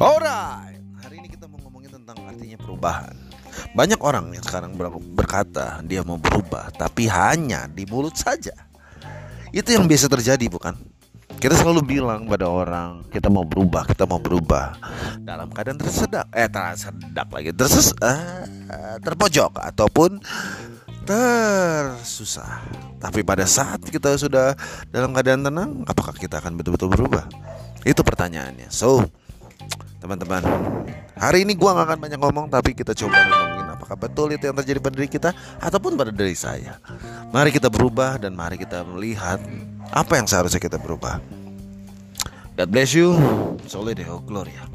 Alright, hari ini kita mau ngomongin tentang artinya perubahan. Banyak orang yang sekarang ber- berkata dia mau berubah, tapi hanya di mulut saja. Itu yang biasa terjadi, bukan? Kita selalu bilang pada orang kita mau berubah, kita mau berubah dalam keadaan tersedak, eh tersedak lagi, terses, eh, terpojok ataupun tersusah. Tapi pada saat kita sudah dalam keadaan tenang, apakah kita akan betul-betul berubah? Itu pertanyaannya. So, teman-teman. Hari ini gua nggak akan banyak ngomong tapi kita coba ngomongin apakah betul itu yang terjadi pada diri kita ataupun pada diri saya. Mari kita berubah dan mari kita melihat apa yang seharusnya kita berubah. God bless you. Sole Deo Gloria